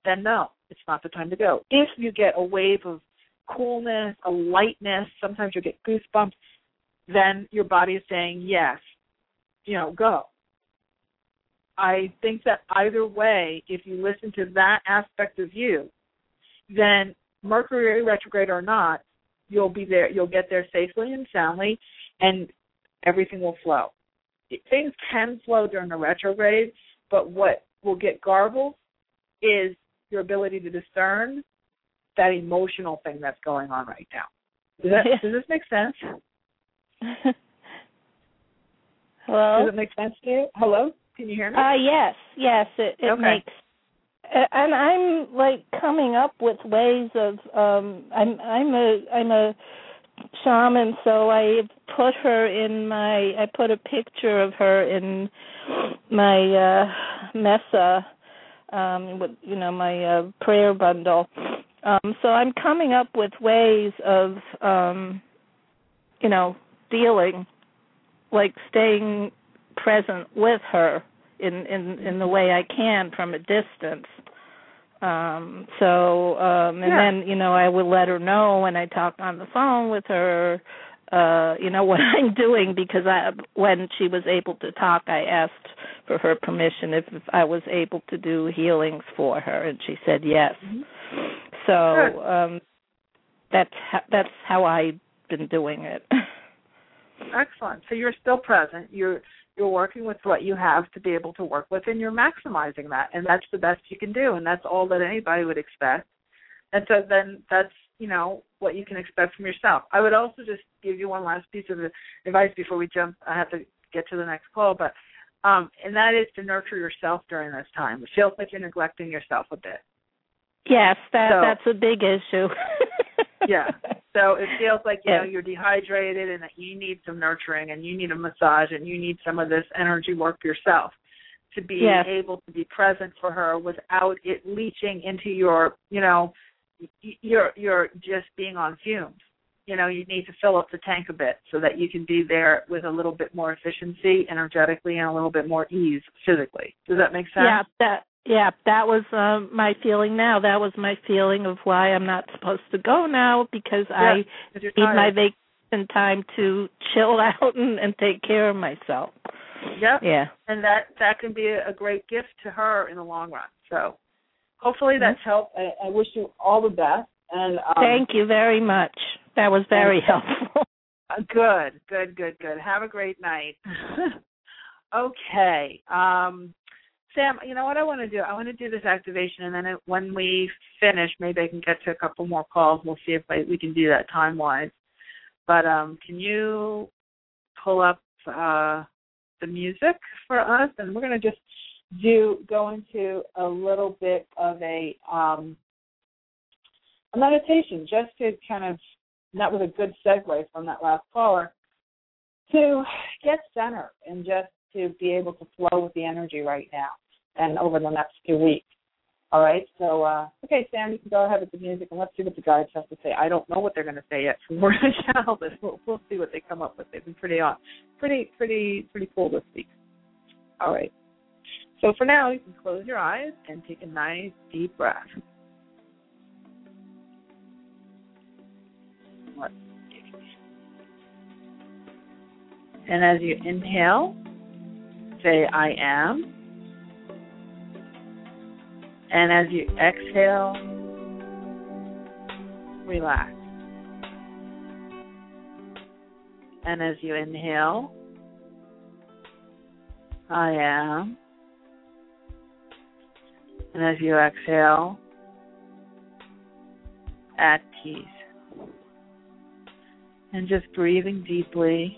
then no, it's not the time to go. If you get a wave of coolness, a lightness, sometimes you'll get goosebumps, then your body is saying yes, you know, go. I think that either way, if you listen to that aspect of you, then Mercury retrograde or not, you'll be there. You'll get there safely and soundly, and everything will flow. Things can flow during a retrograde, but what will get garbled is your ability to discern that emotional thing that's going on right now. Does, that, does this make sense? [LAUGHS] Hello. Does it make sense to you? Hello, can you hear me? Uh yes, yes, it, it Okay. makes and I'm like coming up with ways of um I'm I'm a I'm a shaman so I put her in my I put a picture of her in my uh mesa um with you know my uh prayer bundle. Um so I'm coming up with ways of um you know dealing like staying present with her in in in the way I can from a distance. Um so um and Yeah. then you know I would let her know when I talk on the phone with her uh you know [LAUGHS] what I'm doing because I when she was able to talk I asked for her permission if, if I was able to do healings for her and she said yes. Mhm. So Good. um that's how, that's how I've been doing it. [LAUGHS] Excellent. So you're still present. You're you're working with what you have to be able to work with, and you're maximizing that, and that's the best you can do, and that's all that anybody would expect. And so then that's you know what you can expect from yourself. I would also just give you one last piece of advice before we jump. I have to get to the next call, but um, and that is to nurture yourself during this time. It feels like you're neglecting yourself a bit. Yes, that So- that's a big issue. [LAUGHS] Yeah. So it feels like you know you're dehydrated and that you need some nurturing and you need a massage and you need some of this energy work yourself to be Yes. able to be present for her without it leaching into your you know you're you're just being on fumes. You know, you need to fill up the tank a bit so that you can be there with a little bit more efficiency, energetically, and a little bit more ease physically. Does that make sense? Yeah, that yeah, that was um my feeling now. That was my feeling of why I'm not supposed to go now because I 'Cause you're need my vacation time to chill [LAUGHS] out and, and take care of myself. Yep. Yeah. and that that can be a, great gift to her in the long run. So hopefully that's helped. I, I wish you all the best. And um, Mm-hmm. Thank you very much. That was very helpful. [LAUGHS] uh, good, good, good, good. Have a great night. [LAUGHS] okay, um, Sam. You know what I want to do? I want to do this activation, and then it, when we finish, maybe I can get to a couple more calls. We'll see if I, we can do that time wise. But um, can you pull up uh, the music for us? And we're going to just do go into a little bit of a um, a meditation, just to kind of that was a good segue from that last caller to get centered and just to be able to flow with the energy right now and over the next few weeks. All right. So, uh, okay, Sam, you can go ahead with the music and let's see what the guides have to say. I don't know what they're going to say yet, going [LAUGHS] to channel this. We'll, we'll see what they come up with. They've been pretty on, pretty, pretty, pretty cool this week. All right. So for now, you can close your eyes and take a nice deep breath. And as you inhale, say I am. And as you exhale, relax. And as you inhale, I am. And as you exhale, at peace. And just breathing deeply,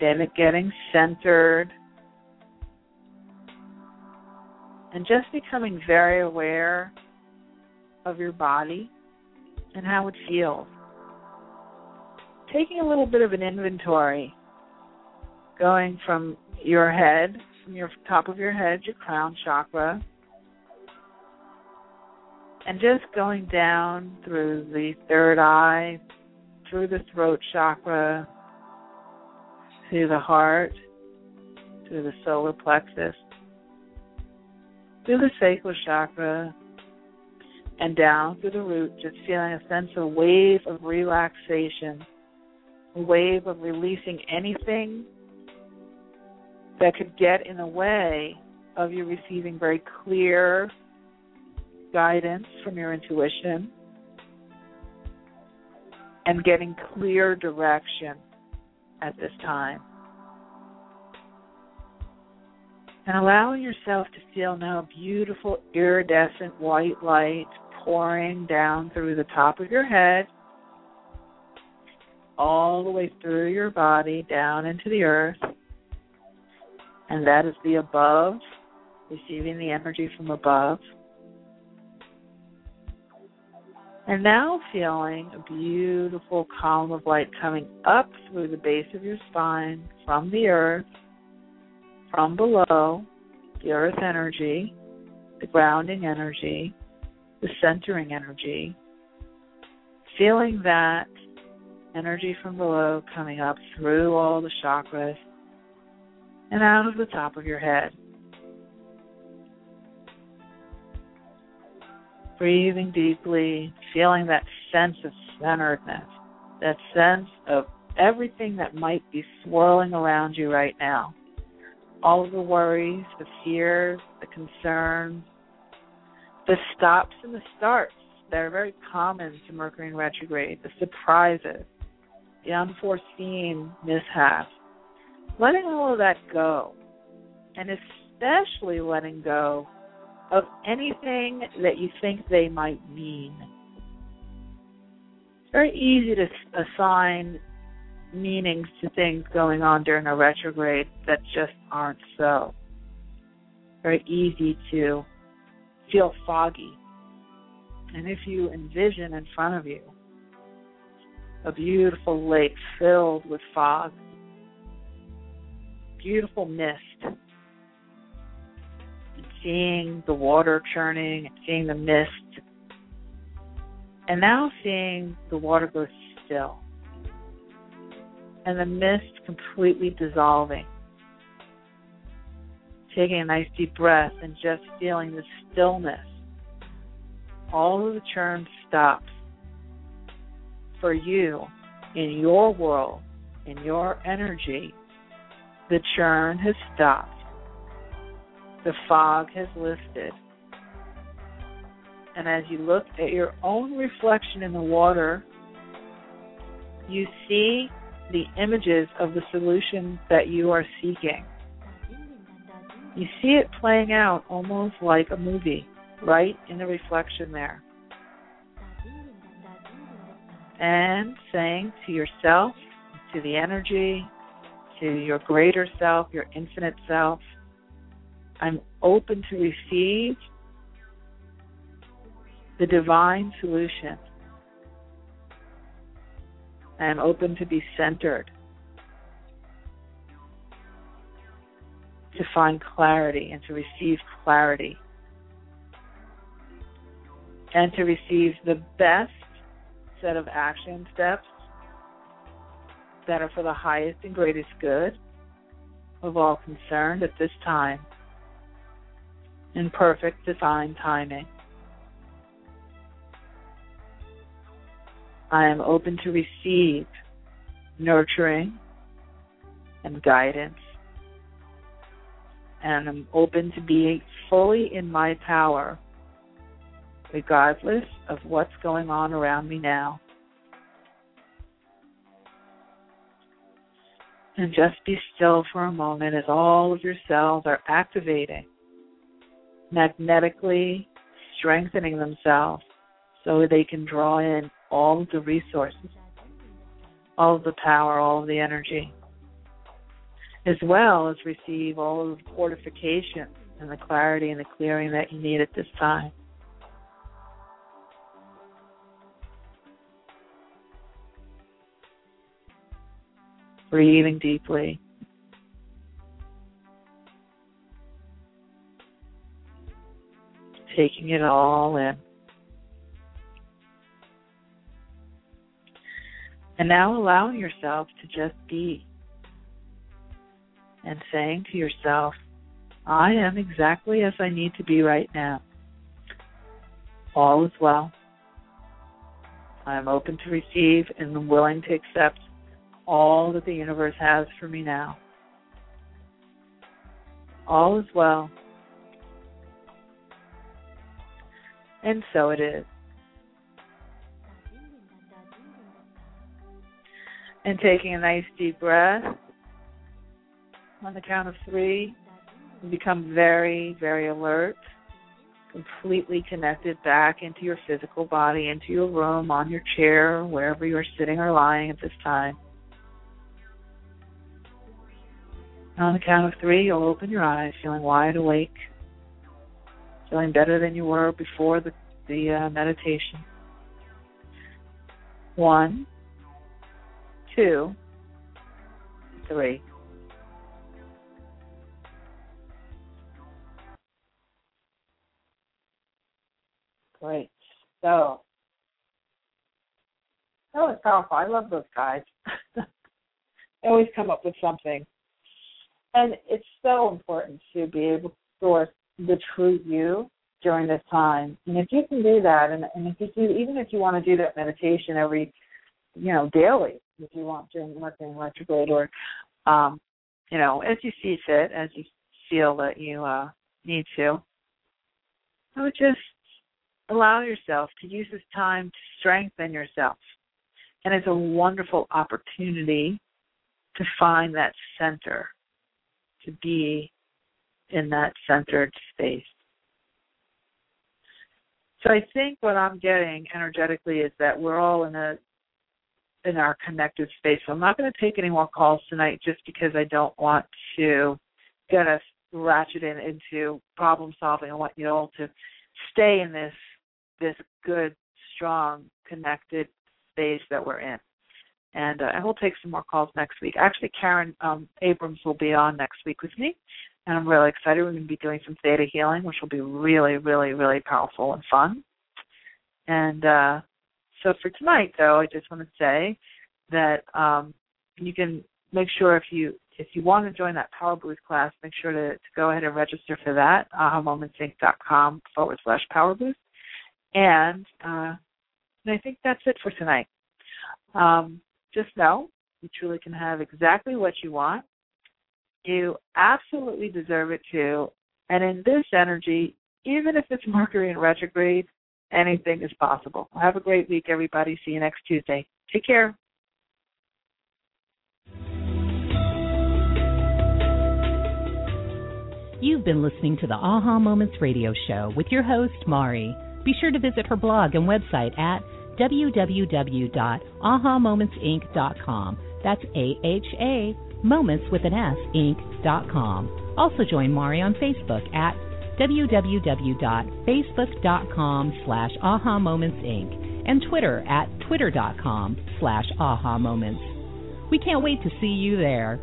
then getting centered, and just becoming very aware of your body and how it feels. Taking a little bit of an inventory, going from your head, from your top of your head, your crown chakra, and just going down through the third eye, through the throat chakra, through the heart, through the solar plexus, through the sacral chakra, and down through the root, just feeling a sense of wave of relaxation, a wave of releasing anything that could get in the way of you receiving very clear guidance from your intuition and getting clear direction at this time. And allowing yourself to feel now beautiful iridescent white light pouring down through the top of your head, all the way through your body, down into the earth. And that is the above, receiving the energy from above. And now feeling a beautiful column of light coming up through the base of your spine from the earth, from below, the earth energy, the grounding energy, the centering energy. Feeling that energy from below coming up through all the chakras and out of the top of your head. breathing deeply, feeling that sense of centeredness, that sense of everything that might be swirling around you right now. All of the worries, the fears, the concerns, the stops and the starts that are very common to Mercury in retrograde, the surprises, the unforeseen mishaps. Letting all of that go, and especially letting go of anything that you think they might mean. It's very easy to assign meanings to things going on during a retrograde that just aren't so. Very easy to feel foggy. And if you envision in front of you a beautiful lake filled with fog, beautiful mist, and seeing the water churning and seeing the mist, and now seeing the water go still and the mist completely dissolving. Taking a nice deep breath and just feeling the stillness. All of the churn stops. For you, in your world, in your energy, the churn has stopped. The fog has lifted. And as you look at your own reflection in the water, you see the images of the solution that you are seeking. You see it playing out almost like a movie, right in the reflection there. And saying to yourself, to the energy, to your greater self, your infinite self, I'm open to receive the divine solution I am open to be centered, to find clarity and to receive clarity, and to receive the best set of action steps that are for the highest and greatest good of all concerned at this time in perfect divine timing. I am open to receive nurturing and guidance. And I'm open to be fully in my power, regardless of what's going on around me now. And just be still for a moment as all of your cells are activating, magnetically strengthening themselves so they can draw in all of the resources, all of the power, all of the energy, as well as receive all of the fortification and the clarity and the clearing that you need at this time. Breathing deeply. Taking it all in. And now allowing yourself to just be and saying to yourself, I am exactly as I need to be right now. All is well. I am open to receive and willing to accept all that the universe has for me now. All is well. And so it is. And taking a nice deep breath. On the count of three, become very, very alert, completely connected back into your physical body, into your room, on your chair, wherever you're sitting or lying at this time. On the count of three, you'll open your eyes, feeling wide awake, feeling better than you were before the, the uh, meditation. One, two, three. Great. So that was powerful. I love those guys. [LAUGHS] they always come up with something. And it's so important to be able to source the true you during this time. And if you can do that, and, and if you do, even if you want to do that meditation every, you know, daily, if you want during Mercury retrograde, or, um, you know, as you see fit, as you feel that you uh, need to, would just allow yourself to use this time to strengthen yourself. And it's a wonderful opportunity to find that center, to be in that centered space. So I think what I'm getting energetically is that we're all in a in our connected space. So I'm not going to take any more calls tonight just because I don't want to get us ratcheted into problem solving. I want you all to stay in this this good, strong, connected space that we're in. And, uh, and we'll take some more calls next week. Actually, Karen um, Abrams will be on next week with me, and I'm really excited. We're going to be doing some theta healing, which will be really, really, really powerful and fun. And uh, so for tonight, though, I just want to say that um, you can make sure if you if you want to join that Power Boost class, make sure to, to go ahead and register for that. AhaMomentsInc.com forward slash Power Boost. And, uh, and I think that's it for tonight. Um, just know you truly can have exactly what you want. You absolutely deserve it too. And in this energy, even if it's Mercury in retrograde, anything is possible. Have a great week, everybody. See you next Tuesday. Take care. You've been listening to the Aha Moments radio show with your host, Mari. Be sure to visit her blog and website at www.ahamomentsinc.com. That's A-H-A, moments with an S, inc.com. Also join Mari on Facebook at www.facebook.com slash aha moments inc and Twitter at twitter.com slash aha moments. We can't wait to see you there.